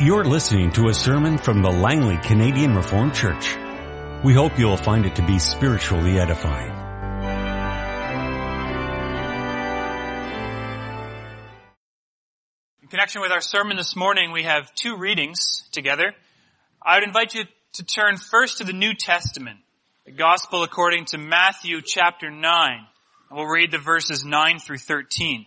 You're listening to a sermon from the Langley Canadian Reformed Church. We hope you'll find it to be spiritually edifying. In connection with our sermon this morning, we have two readings together. I would invite you to turn first to the New Testament, the Gospel according to Matthew chapter 9, and we'll read the verses 9 through 13.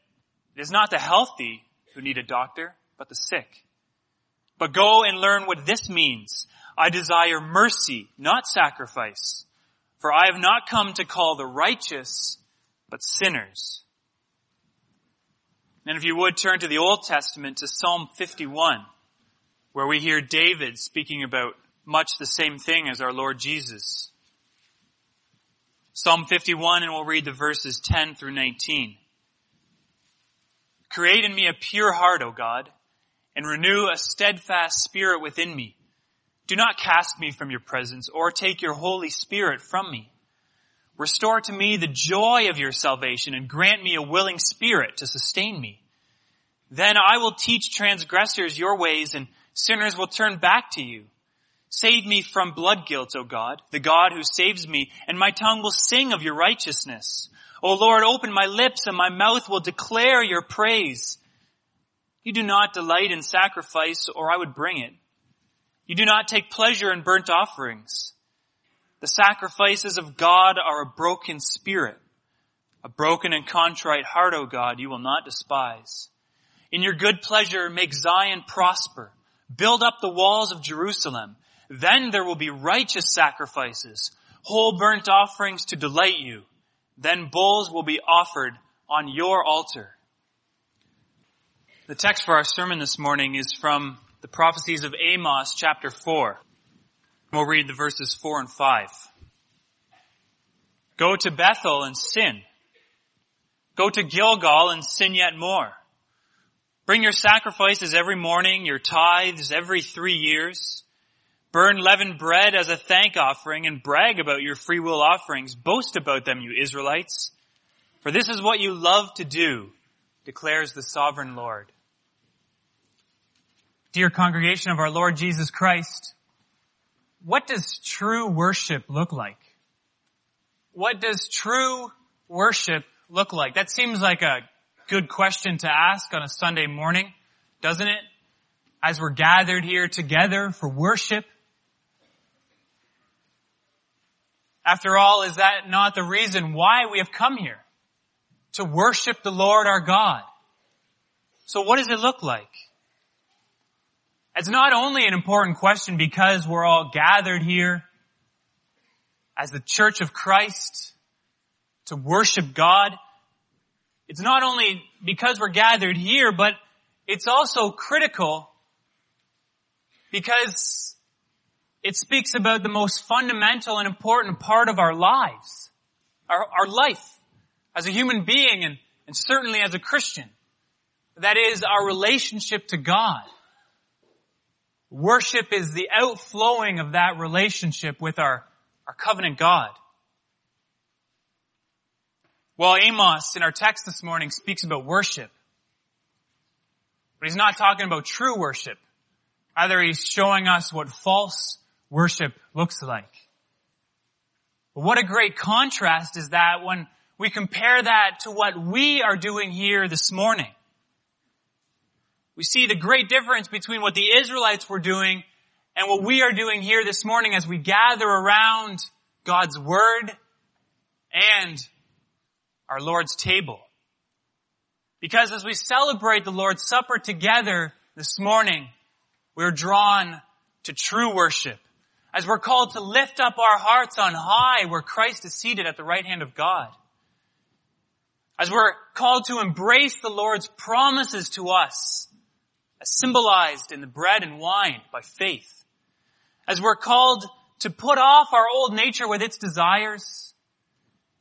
it is not the healthy who need a doctor, but the sick. But go and learn what this means. I desire mercy, not sacrifice. For I have not come to call the righteous, but sinners. And if you would turn to the Old Testament to Psalm 51, where we hear David speaking about much the same thing as our Lord Jesus. Psalm 51 and we'll read the verses 10 through 19. Create in me a pure heart, O God, and renew a steadfast spirit within me. Do not cast me from your presence or take your Holy Spirit from me. Restore to me the joy of your salvation and grant me a willing spirit to sustain me. Then I will teach transgressors your ways and sinners will turn back to you. Save me from blood guilt, O God, the God who saves me, and my tongue will sing of your righteousness. O Lord, open my lips and my mouth will declare your praise. You do not delight in sacrifice or I would bring it. You do not take pleasure in burnt offerings. The sacrifices of God are a broken spirit. A broken and contrite heart, O God, you will not despise. In your good pleasure, make Zion prosper. Build up the walls of Jerusalem. Then there will be righteous sacrifices, whole burnt offerings to delight you. Then bulls will be offered on your altar. The text for our sermon this morning is from the prophecies of Amos chapter 4. We'll read the verses 4 and 5. Go to Bethel and sin. Go to Gilgal and sin yet more. Bring your sacrifices every morning, your tithes every three years. Burn leavened bread as a thank offering and brag about your free will offerings. Boast about them, you Israelites. For this is what you love to do, declares the sovereign Lord. Dear congregation of our Lord Jesus Christ, what does true worship look like? What does true worship look like? That seems like a good question to ask on a Sunday morning, doesn't it? As we're gathered here together for worship. After all, is that not the reason why we have come here? To worship the Lord our God. So what does it look like? It's not only an important question because we're all gathered here as the church of Christ to worship God. It's not only because we're gathered here, but it's also critical because it speaks about the most fundamental and important part of our lives, our, our life as a human being and, and certainly as a Christian. That is our relationship to God. Worship is the outflowing of that relationship with our, our covenant God. Well, Amos in our text this morning speaks about worship. But he's not talking about true worship. Either he's showing us what false worship looks like. But what a great contrast is that when we compare that to what we are doing here this morning. We see the great difference between what the Israelites were doing and what we are doing here this morning as we gather around God's Word and our Lord's table. Because as we celebrate the Lord's Supper together this morning, we're drawn to true worship as we're called to lift up our hearts on high where Christ is seated at the right hand of God. As we're called to embrace the Lord's promises to us as symbolized in the bread and wine by faith. As we're called to put off our old nature with its desires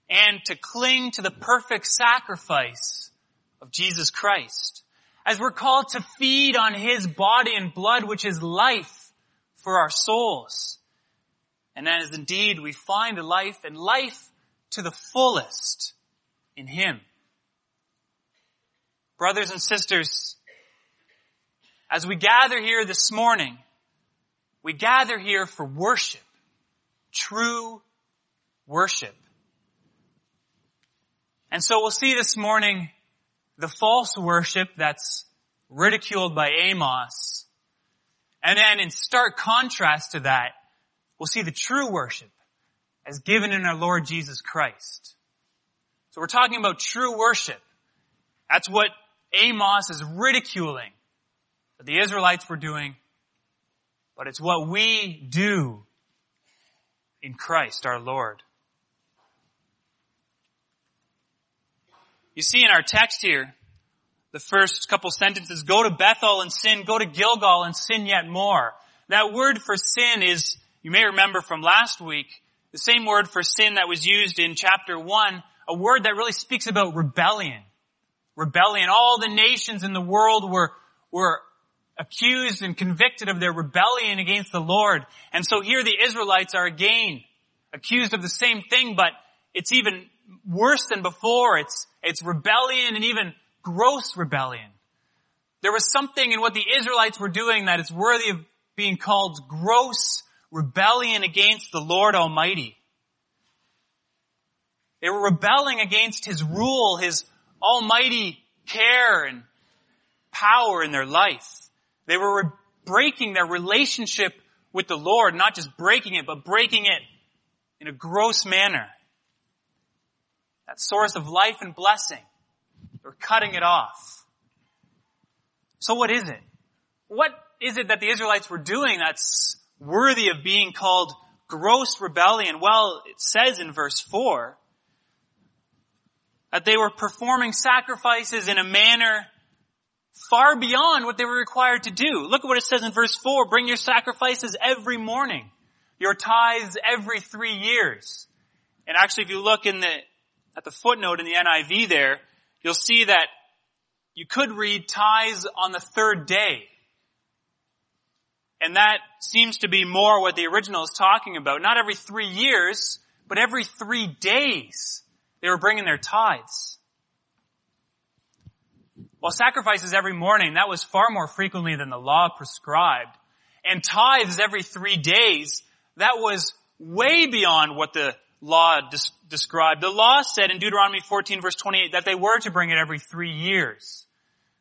and to cling to the perfect sacrifice of Jesus Christ. As we're called to feed on His body and blood, which is life for our souls. And as indeed we find life and life to the fullest in Him. Brothers and sisters, as we gather here this morning, we gather here for worship. True worship. And so we'll see this morning the false worship that's ridiculed by Amos. And then in stark contrast to that, we'll see the true worship as given in our Lord Jesus Christ. So we're talking about true worship. That's what Amos is ridiculing that the Israelites were doing, but it's what we do in Christ our Lord. You see in our text here, the first couple sentences, go to Bethel and sin, go to Gilgal and sin yet more. That word for sin is, you may remember from last week, the same word for sin that was used in chapter 1, a word that really speaks about rebellion. Rebellion. All the nations in the world were, were accused and convicted of their rebellion against the Lord. And so here the Israelites are again accused of the same thing, but it's even worse than before. It's, it's rebellion and even gross rebellion. There was something in what the Israelites were doing that is worthy of being called gross rebellion against the Lord Almighty. They were rebelling against His rule, His almighty care and power in their life. They were re- breaking their relationship with the Lord, not just breaking it, but breaking it in a gross manner. That source of life and blessing. They're cutting it off. So what is it? What is it that the Israelites were doing that's worthy of being called gross rebellion? Well, it says in verse 4 that they were performing sacrifices in a manner far beyond what they were required to do. Look at what it says in verse 4. Bring your sacrifices every morning. Your tithes every three years. And actually, if you look in the, at the footnote in the NIV there, you'll see that you could read tithes on the third day. And that seems to be more what the original is talking about. Not every three years, but every three days they were bringing their tithes. While sacrifices every morning, that was far more frequently than the law prescribed. And tithes every three days, that was way beyond what the law des- described. The law said in Deuteronomy 14 verse 28 that they were to bring it every three years.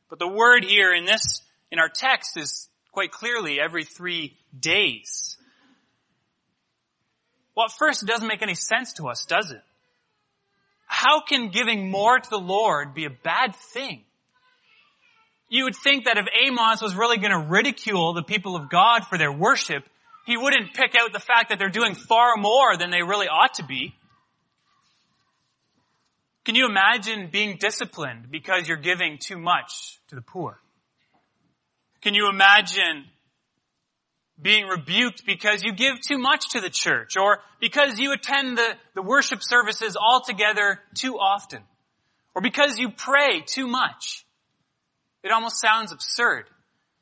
But the word here in this, in our text is quite clearly every three days. Well, at first it doesn't make any sense to us, does it? How can giving more to the Lord be a bad thing? You would think that if Amos was really going to ridicule the people of God for their worship, he wouldn't pick out the fact that they're doing far more than they really ought to be. Can you imagine being disciplined because you're giving too much to the poor? Can you imagine being rebuked because you give too much to the church or because you attend the, the worship services altogether too often or because you pray too much? It almost sounds absurd.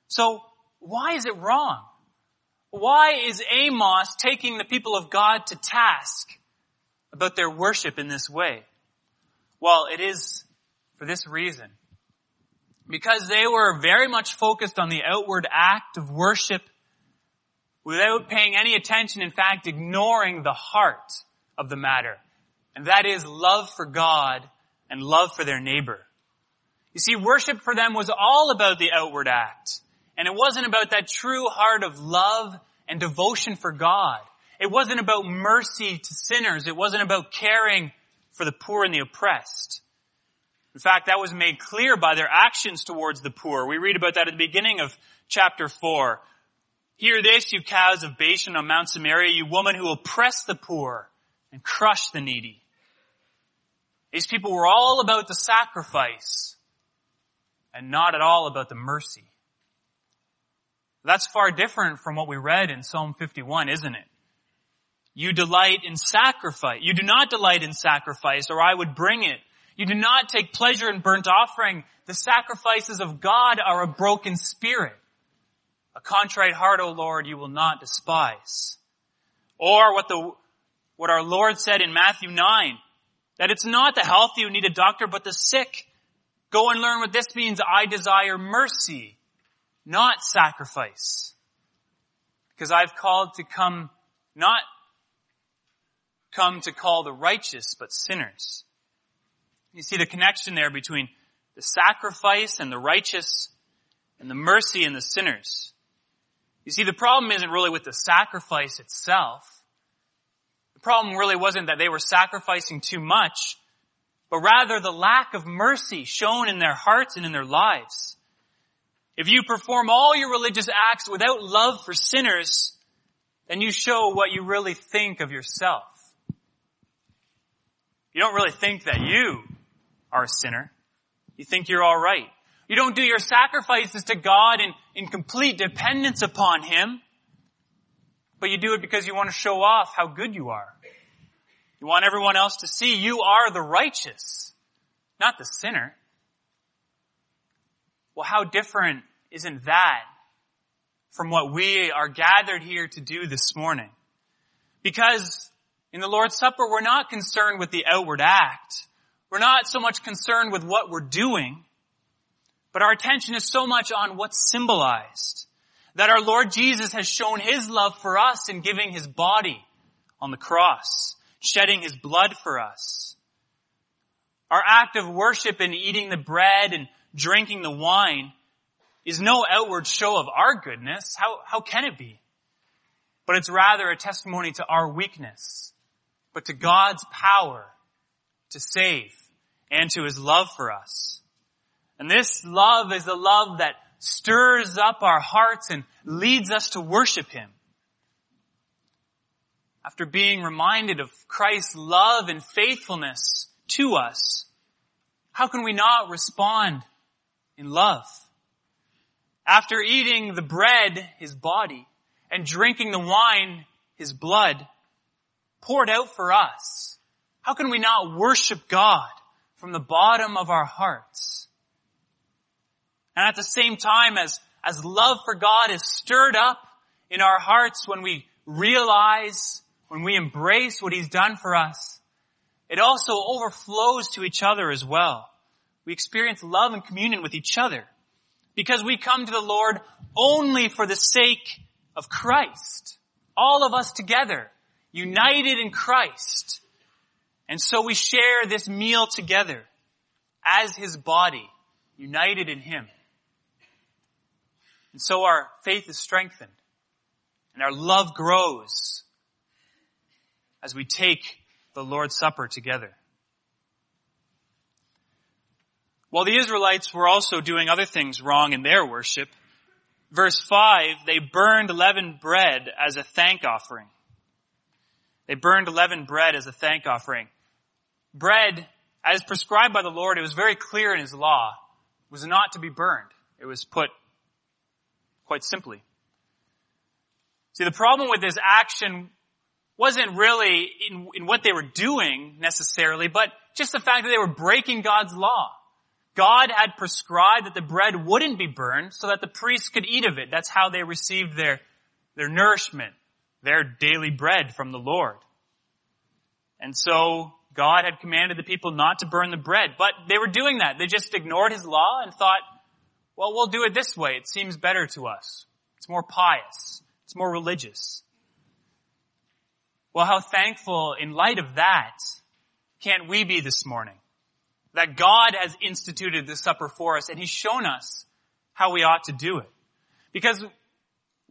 So why is it wrong? Why is Amos taking the people of God to task about their worship in this way? Well, it is for this reason. Because they were very much focused on the outward act of worship without paying any attention, in fact, ignoring the heart of the matter. And that is love for God and love for their neighbor. You see, worship for them was all about the outward act. And it wasn't about that true heart of love and devotion for God. It wasn't about mercy to sinners. It wasn't about caring for the poor and the oppressed. In fact, that was made clear by their actions towards the poor. We read about that at the beginning of chapter 4. Hear this, you cows of Bashan on Mount Samaria, you woman who oppress the poor and crush the needy. These people were all about the sacrifice and not at all about the mercy. That's far different from what we read in Psalm 51, isn't it? You delight in sacrifice. You do not delight in sacrifice, or I would bring it. You do not take pleasure in burnt offering. The sacrifices of God are a broken spirit. A contrite heart, O Lord, you will not despise. Or what the, what our Lord said in Matthew 9, that it's not the healthy who need a doctor, but the sick. Go and learn what this means. I desire mercy, not sacrifice. Because I've called to come, not come to call the righteous, but sinners. You see the connection there between the sacrifice and the righteous and the mercy and the sinners. You see, the problem isn't really with the sacrifice itself. The problem really wasn't that they were sacrificing too much, but rather the lack of mercy shown in their hearts and in their lives. If you perform all your religious acts without love for sinners, then you show what you really think of yourself. You don't really think that you are a sinner. You think you're alright. You don't do your sacrifices to God in, in complete dependence upon Him. But you do it because you want to show off how good you are. You want everyone else to see you are the righteous, not the sinner. Well, how different isn't that from what we are gathered here to do this morning? Because in the Lord's Supper, we're not concerned with the outward act. We're not so much concerned with what we're doing, but our attention is so much on what's symbolized that our Lord Jesus has shown His love for us in giving His body on the cross, shedding His blood for us. Our act of worship in eating the bread and drinking the wine is no outward show of our goodness. How, how can it be? But it's rather a testimony to our weakness, but to God's power to save and to His love for us. And this love is the love that stirs up our hearts and leads us to worship Him. After being reminded of Christ's love and faithfulness to us, how can we not respond in love? After eating the bread, His body, and drinking the wine, His blood, poured out for us, how can we not worship God from the bottom of our hearts? And at the same time as, as love for God is stirred up in our hearts when we realize, when we embrace what He's done for us, it also overflows to each other as well. We experience love and communion with each other because we come to the Lord only for the sake of Christ. All of us together, united in Christ. And so we share this meal together as His body, united in Him. And so our faith is strengthened and our love grows as we take the Lord's Supper together. While the Israelites were also doing other things wrong in their worship, verse 5, they burned leavened bread as a thank offering. They burned leavened bread as a thank offering. Bread, as prescribed by the Lord, it was very clear in His law, was not to be burned. It was put quite simply. See, the problem with this action wasn't really in, in what they were doing necessarily, but just the fact that they were breaking God's law. God had prescribed that the bread wouldn't be burned so that the priests could eat of it. That's how they received their, their nourishment, their daily bread from the Lord. And so God had commanded the people not to burn the bread, but they were doing that. They just ignored his law and thought, well, we'll do it this way. It seems better to us. It's more pious. It's more religious. Well, how thankful in light of that can't we be this morning? That God has instituted this supper for us and He's shown us how we ought to do it. Because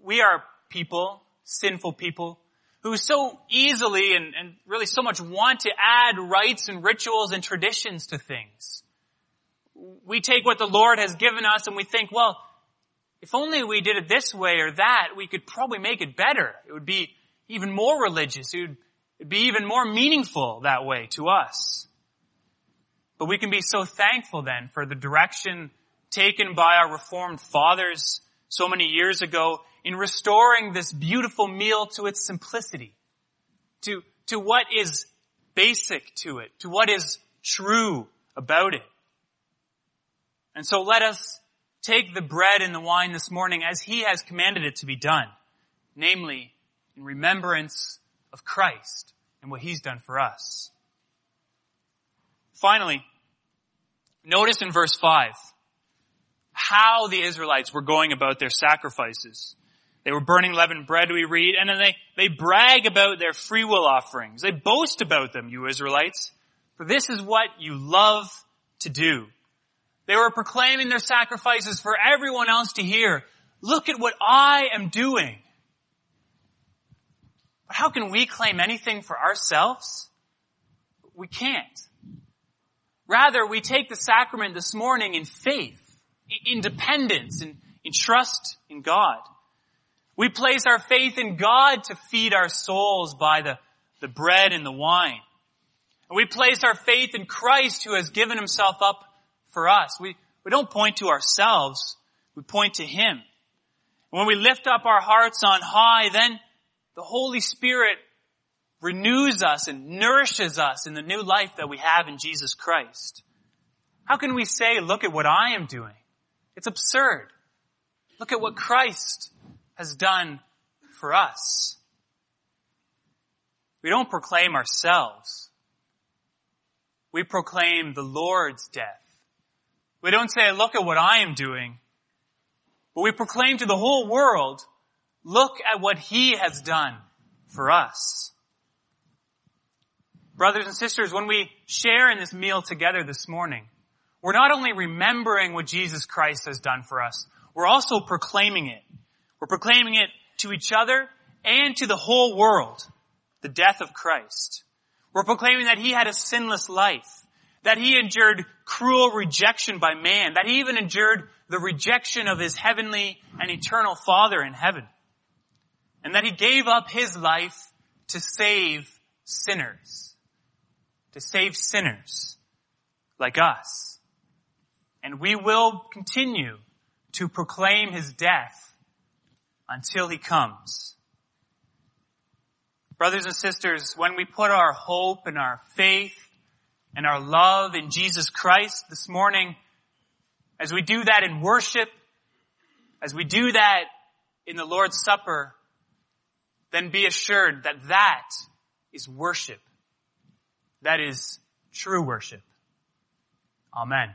we are people, sinful people, who so easily and, and really so much want to add rites and rituals and traditions to things we take what the Lord has given us and we think, well, if only we did it this way or that, we could probably make it better. It would be even more religious. It would it'd be even more meaningful that way to us. But we can be so thankful then for the direction taken by our Reformed fathers so many years ago in restoring this beautiful meal to its simplicity, to, to what is basic to it, to what is true about it. And so let us take the bread and the wine this morning as he has commanded it to be done, namely in remembrance of Christ and what he's done for us. Finally, notice in verse 5 how the Israelites were going about their sacrifices. They were burning leavened bread, we read, and then they, they brag about their free will offerings. They boast about them, you Israelites, for this is what you love to do. They were proclaiming their sacrifices for everyone else to hear. Look at what I am doing. But how can we claim anything for ourselves? We can't. Rather, we take the sacrament this morning in faith, in dependence, in, in trust in God. We place our faith in God to feed our souls by the, the bread and the wine. And we place our faith in Christ who has given himself up for us. We, we don't point to ourselves, we point to Him. And When we lift up our hearts on high, then the Holy Spirit renews us and nourishes us in the new life that we have in Jesus Christ. How can we say, look at what I am doing? It's absurd. Look at what Christ has done for us. We don't proclaim ourselves. We proclaim the Lord's death. We don't say, look at what I am doing. But we proclaim to the whole world, look at what He has done for us. Brothers and sisters, when we share in this meal together this morning, we're not only remembering what Jesus Christ has done for us, we're also proclaiming it. We're proclaiming it to each other and to the whole world, the death of Christ. We're proclaiming that He had a sinless life, that He endured cruel rejection by man, that He even endured the rejection of His heavenly and eternal Father in heaven, and that He gave up His life to save sinners to save sinners like us. And we will continue to proclaim his death until he comes. Brothers and sisters, when we put our hope and our faith and our love in Jesus Christ this morning, as we do that in worship, as we do that in the Lord's Supper, then be assured that that is worship. That is true worship. Amen.